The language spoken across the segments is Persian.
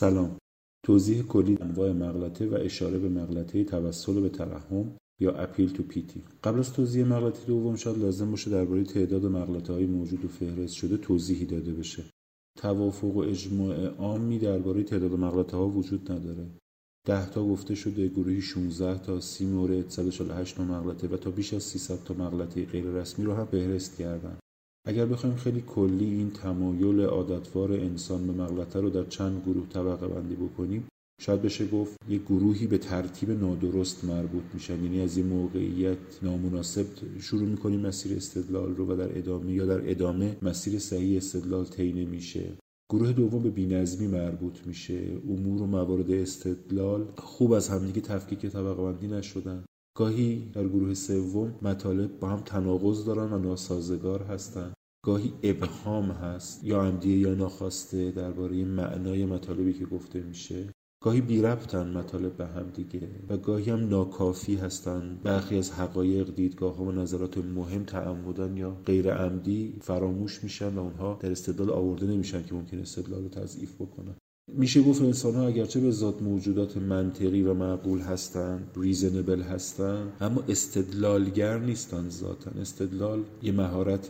سلام. توضیح کلی انواع مغلطه و اشاره به مغلطه توسل به ترحم یا اپیل تو پیتی. قبل از توضیح مغلطه دوم شاید لازم باشه درباره تعداد مغلطه های موجود و فهرست شده توضیحی داده بشه. توافق و اجماع عامی درباره تعداد مغلطه ها وجود نداره. ده تا گفته شده گروهی 16 تا 30 مورد 148 تا مغلطه و تا بیش از 300 تا مغلطه غیر رسمی رو هم فهرست کردن. اگر بخوایم خیلی کلی این تمایل عادتوار انسان به مغلطه رو در چند گروه طبقه بندی بکنیم شاید بشه گفت یک گروهی به ترتیب نادرست مربوط میشن. یعنی از این موقعیت نامناسب شروع می‌کنیم مسیر استدلال رو و در ادامه یا در ادامه مسیر صحیح استدلال طی نمیشه. گروه دوم به بینظمی مربوط میشه. امور و موارد استدلال خوب از همدیگه تفکیک طبقه بندی نشدن. گاهی در گروه سوم مطالب با هم تناقض دارن و ناسازگار هستند گاهی ابهام هست یا عمدیه یا ناخواسته درباره معنای مطالبی که گفته میشه. گاهی بی ربطن مطالب به هم دیگه و گاهی هم ناکافی هستن. برخی از حقایق دیدگاه ها و نظرات مهم تعمدن یا غیر عمدی فراموش میشن و اونها در استدلال آورده نمیشن که ممکن استدلال رو تضعیف بکنن. میشه گفت انسان ها اگرچه به ذات موجودات منطقی و معقول هستند ریزنبل هستند اما استدلالگر نیستن ذاتا. استدلال یه مهارت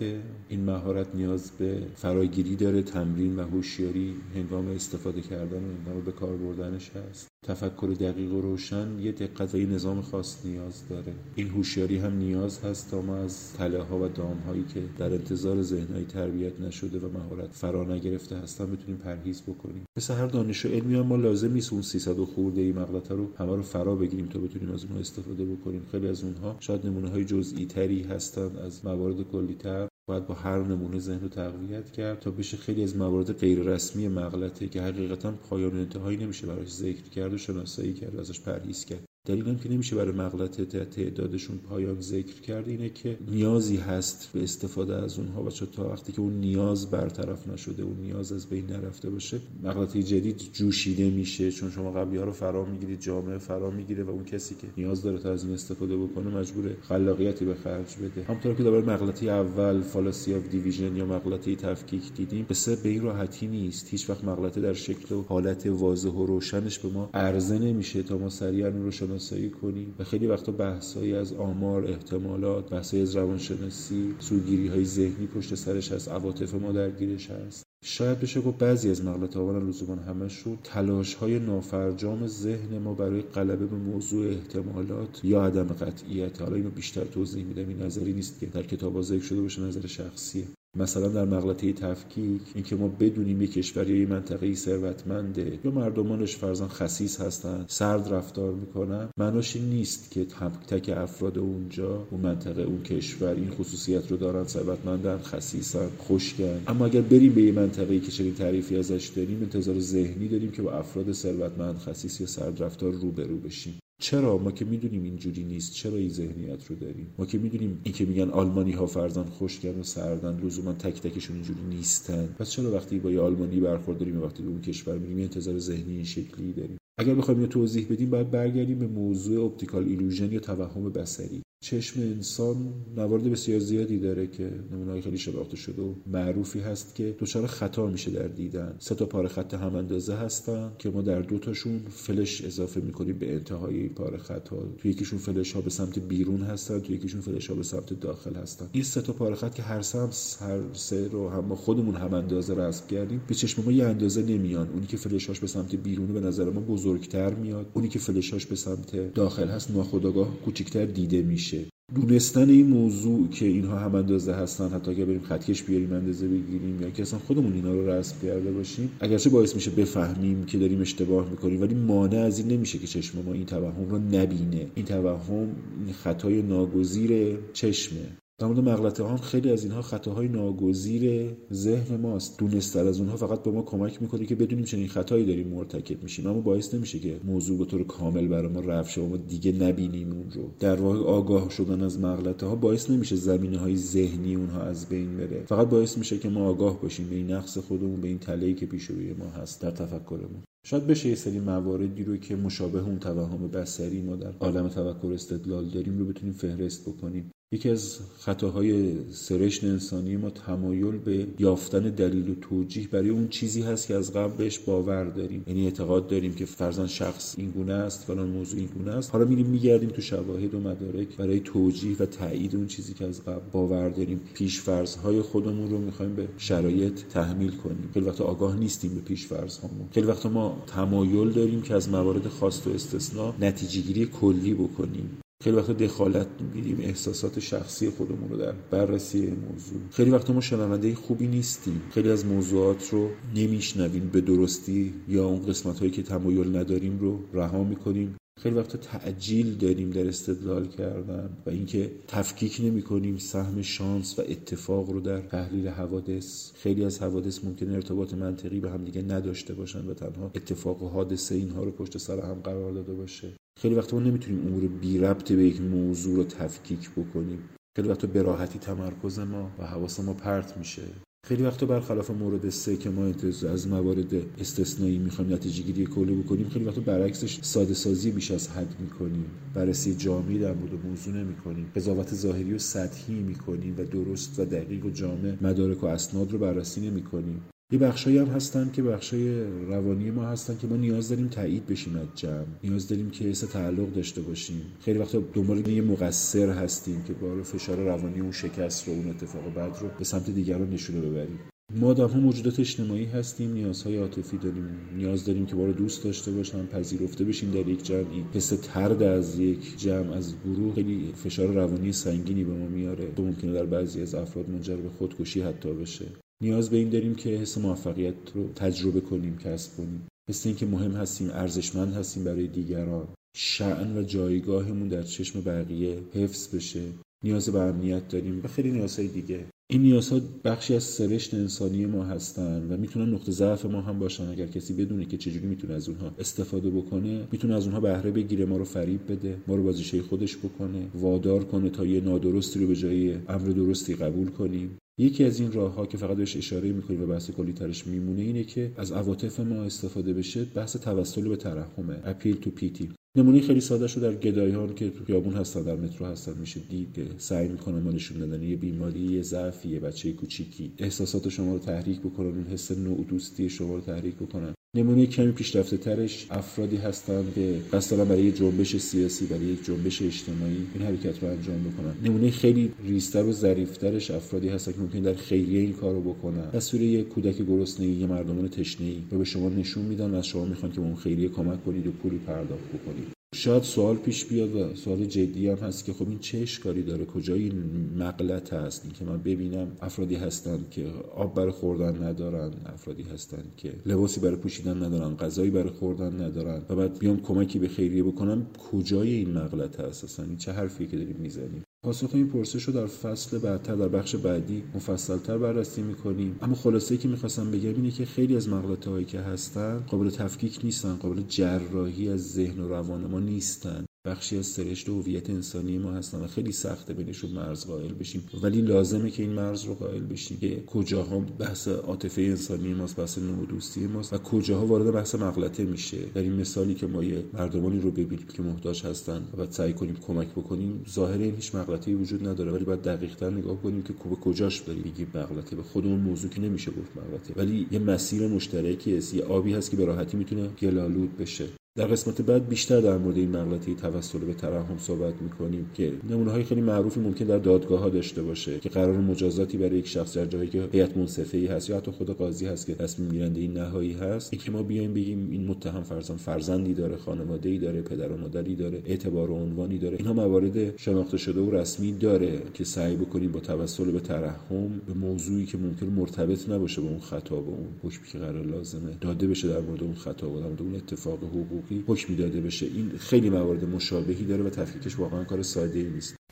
این مهارت نیاز به فراگیری داره تمرین و هوشیاری هنگام استفاده کردن و به کار بردنش هست. تفکر دقیق و روشن یه دقت و یه نظام خاص نیاز داره. این هوشیاری هم نیاز هست تا ما از تله و دام هایی که در انتظار ذهنهای تربیت نشده و مهارت فرا نگرفته هستن بتونیم پرهیز بکنیم. مثل هر دانش و علمی هم ما لازم نیست اون 300 خورده ای مغلطه رو همه رو فرا بگیریم تا بتونیم از اونها استفاده بکنیم. خیلی از اونها شاید نمونه های جزئی تری هستند از موارد کلی تر باید با هر نمونه ذهن رو تقویت کرد تا بشه خیلی از موارد غیر رسمی مغلطه که حقیقتا پایان انتهایی نمیشه براش ذکر کرد و شناسایی کرد و ازش پرهیز کرد. دلیل که نمیشه برای مغلطه تعدادشون پایان ذکر کرد اینه که نیازی هست به استفاده از اونها و چون تا وقتی که اون نیاز برطرف نشده اون نیاز از بین نرفته باشه مغلطه جدید جوشیده میشه. چون شما قبلی ها رو فرا می‌گیرید جامعه فرا می‌گیره و اون کسی که نیاز داره تا از این استفاده بکنه مجبور خلاقیتی به خرج بده. همونطور که در مغلطه اول فالسی اف دیویژن یا مغلطه تفکیک دیدیم به به این راحتی نیست. هیچ وقت مغلطه در شکل و حالت واضح و روشنش به ما عرضه نمیشه تا ما سریعا رو شناسایی کنیم و خیلی وقتا بحثایی از آمار احتمالات بحثایی از روانشناسی سوگیری های ذهنی پشت سرش هست عواطف ما درگیرش هست. شاید بشه گفت بعضی از مغلطه ها لزوما همش رو تلاش های نافرجام ذهن ما برای غلبه به موضوع احتمالات یا عدم قطعیت. حالا اینو بیشتر توضیح میدم این نظری نیست که در کتاب ذکر شده باشه نظر شخصیه. مثلا در مغلطه تفکیک اینکه ما بدونیم یک کشور یا منطقه ثروتمنده یا مردمانش فرضا خسیس هستن سرد رفتار می‌کنن معناش نیست که تک افراد اونجا اون منطقه اون کشور این خصوصیت رو دارن ثروتمندن خسیسن خشکن. اما اگر بریم به یه منطقه که چنین تعریفی ازش داریم انتظار ذهنی داریم که با افراد ثروتمند خسیس یا سرد رفتار روبرو بشیم. چرا ما که می‌دونیم اینجوری نیست چرا این ذهنیت رو داریم؟ ما که می‌دونیم این که میگن آلمانی ها فرضا خشکن و سردن لزوما تک تکشون اینجوری نیستن. پس چرا وقتی با یه آلمانی برخورد داریم وقتی به اون کشور میریم انتظار ذهنی این شکلی داریم؟ اگر بخوایم یه توضیح بدیم باید برگردیم به موضوع optical illusion یا توهم بصری. چشم انسان موارد بسیار زیادی داره که نمونه خیلی شناخته شده و معروفی هست که دچار خطا میشه در دیدن. سه تا پاره خط هم اندازه هستن که ما در دو تاشون فلش اضافه می‌کنیم به انتهای این پاره خط ها. توی یکیشون فلش ها به سمت بیرون هستن توی یکیشون فلش ها به سمت داخل هستن. این سه تا پاره خط که هر سه هر سه رو هم ما خودمون هم اندازه رسم کردیم به چشم ما یه اندازه نمیان. اونی که فلشاش به سمت بیرون به نظر ما بزرگتر میاد. اونی که فلشاش به سمت داخل هست ناخودآگاه کوچیکتر دیده میشه. دونستن این موضوع که اینها هم اندازه هستن حتی اگر بریم خطکش بیاریم اندازه بگیریم یا که اصلا خودمون اینا رو رسم کرده باشیم اگرچه باعث میشه بفهمیم که داریم اشتباه می‌کنیم ولی مانع از این نمیشه که چشم ما این توهم رو نبینه. این توهم این خطای ناگزیر چشمه. در مورد مغلطه هم خیلی از اینها خطاهای ناگزیر ذهن ماست. دونستن از اونها فقط به ما کمک می‌کنه که بدونیم چنین خطایی داریم مرتکب میشیم. اما باعث نمیشه که موضوع به طور کامل برای ما رفت شه و ما دیگه نبینیم اون رو. در واقع آگاه شدن از مغلطه ها باعث نمیشه زمینه های ذهنی اونها از بین بره. فقط باعث میشه که ما آگاه باشیم به این نقص خودمون به این تلهی که پیش روی ما هست در تفکرمون. شاید بشه یه سری مواردی رو که مشابه اون توهم بصری ما در عالم تفکر استدلال داریم رو بتونیم فهرست بکنیم. یکی از خطاهای سرشت انسانی ما تمایل به یافتن دلیل و توجیه برای اون چیزی هست که از قبل بهش باور داریم. یعنی اعتقاد داریم که فرزن شخص این گونه است فلان موضوع این گونه است. حالا میریم میگردیم تو شواهد و مدارک برای توجیه و تایید اون چیزی که از قبل باور داریم. پیش فرضهای خودمون رو می‌خوایم به شرایط تحمیل کنیم. خیلی وقت آگاه نیستیم به پیش فرض هامون خیلی وقت ما تمایل داریم که از موارد خاص و استثنا نتیجه گیری کلی بکنیم. خیلی وقتا دخالت میدیم احساسات شخصی خودمون رو در بررسی موضوع. خیلی وقتا ما شنونده خوبی نیستیم. خیلی از موضوعات رو نمیشنویم به درستی یا اون قسمت هایی که تمایل نداریم رو رها می‌کنیم. خیلی وقتا تعجیل داریم در استدلال کردن و اینکه تفکیک نمی کنیم سهم شانس و اتفاق رو در تحلیل حوادث. خیلی از حوادث ممکن ارتباط منطقی به هم دیگه نداشته باشن و تنها اتفاق و حادثه اینها رو پشت سر هم قرار داده باشه. خیلی وقتا ما نمی‌تونیم امور بی ربط به یک موضوع رو تفکیک بکنیم. خیلی وقتا به راحتی تمرکز ما و حواس ما پرت میشه. خیلی وقتا برخلاف مورد سه که ما از موارد استثنایی می‌خوایم نتیجه گیری کلی بکنیم خیلی وقتا برعکسش ساده سازی بیش از حد می‌کنیم. بررسی جامعی در مورد موضوع نمی‌کنیم. قضاوت ظاهری و سطحی می‌کنیم و درست و دقیق و جامع مدارک و اسناد رو بررسی نمی‌کنیم. یه بخشایی هم هستن که بخشای روانی ما هستن که ما نیاز داریم تایید بشیم از جمع. نیاز داریم که حس تعلق داشته باشیم. خیلی وقتا دنبال یه مقصر هستیم که بار فشار روانی اون شکست رو اون اتفاق بعد رو به سمت دیگران نشونه ببریم. ما آدم ها موجودات اجتماعی هستیم. نیازهای عاطفی داریم. نیاز داریم که ما دوست داشته باشن پذیرفته بشیم در یک جمعی. حس ترد از یک جمع از گروه خیلی فشار روانی سنگینی به ما میاره. تو ممکنه در بعضی از افراد منجر به خودکشی حتی بشه. نیاز به این داریم که حس موفقیت رو تجربه کنیم کسب کنیم. مثل اینکه مهم هستیم ارزشمند هستیم برای دیگران. شعن و جایگاهمون در چشم بقیه حفظ بشه. نیاز به امنیت داریم و خیلی نیازهای دیگه. این نیازها بخشی از سرشت انسانی ما هستن و می‌تونن نقطه ضعف ما هم باشن. اگر کسی بدونه که چجوری می‌تونه از اونها استفاده بکنه می‌تونه از اونها بهره بگیره ما رو فریب بده ما رو بازیشه خودش بکنه وادار کنه تا یه نادرستی رو به جای امر درستی قبول کنیم. یکی از این راه ها که فقط بهش اشاره می‌کنیم و بحث کلی ترش میمونه اینه که از عواطف ما استفاده بشه بحث توسل به ترحمه اپیل تو پیتی. نمونه خیلی ساده شو در گدایان که تو خیابون هستن در مترو هستن میشه دید سعی می‌کنن ما نشون دادن یه بیماری یه ضعفی یه بچه کوچیکی. احساسات شما رو تحریک بکنن اون حس نوع دوستی شما رو تحریک بکنن. نمونه کمی پیشرفته ترش افرادی هستند که دارن برای جنبش سیاسی برای یک جنبش اجتماعی این حرکت رو انجام بکنن. نمونه خیلی ریزتر و ظریفترش افرادی هستن که ممکن در خیریه این کارو بکنن. تصویر یک کودک گرسنه یه مردمان تشنه رو به شما نشون میدن و از شما می‌خوان که به اون خیریه کمک کنید و پولی پرداخت بکنید. شاید سوال پیش بیاد و سوال جدی هم هست که خب این چه اشکالی داره؟ کجای این مغلط هست؟ این که من ببینم افرادی هستن که آب برای خوردن ندارن افرادی هستن که لباسی برای پوشیدن ندارن غذایی برای خوردن ندارن و بعد بیام کمکی به خیریه بکنم. کجای این مغلط هست؟ اصلا این چه حرفی که داریم می‌زنیم؟ پاسخ این پرسش رو در فصل بعدتر در بخش بعدی مفصلتر بررسی می‌کنیم. اما خلاصه که می‌خواستم بگم اینه که خیلی از مغلطه هایی که هستن قابل تفکیک نیستن قابل جراحی از ذهن و روان ما نیستن. بخشی از سرشت هویت انسانی ما هستن و خیلی سخته بینشون مرز قائل بشیم. ولی لازمه که این مرز رو قائل بشیم که کجاها بحث عاطفه انسانی ماست بحث نوع دوستی ماست و کجاها وارد بحث مغلطه میشه. در این مثالی که ما یه مردمانی رو ببینیم که محتاج هستن و بعد سعی کنیم کمک بکنیم ظاهر این هیچ مغلطه‌ای وجود نداره. ولی باید دقیق‌تر نگاه کنیم که به کجاش داریم میگیم مغلطه به خودمون موضوع که نمیشه گفت مغلطه ولی یه مسیر مشترکی است یه آبی هست که به راحتی می‌تونه گلالود بشه. در قسمت بعد بیشتر در مورد این مغلطه توسل به ترحم صحبت می‌کنیم که نمونه های خیلی معروفی ممکن در دادگاه ها داشته باشه که قرار مجازاتی برای یک شخص در جایی که هیئت منصفه ای هست یا حتی خود قاضی هست که تصمیم گیرنده این نهایی هست که ما بیایم بگیم این متهم فرزند فرزندی داره خانواده ای داره پدر و مادری داره اعتبار و عنوانی داره. اینها موارد شناخته شده و رسمی داره که سعی بکنیم با توسل به ترحم به موضوعی که ممکن مرتبط نباشه با اون خطا با اون حکمی که قرار لازمه داده بشه در مورد اون خطا و اون اتفاق حقوقی حکمی داده بشه این خیلی موارد مشابهی داره و تفکیکش واقعا کار ساده ای نیست.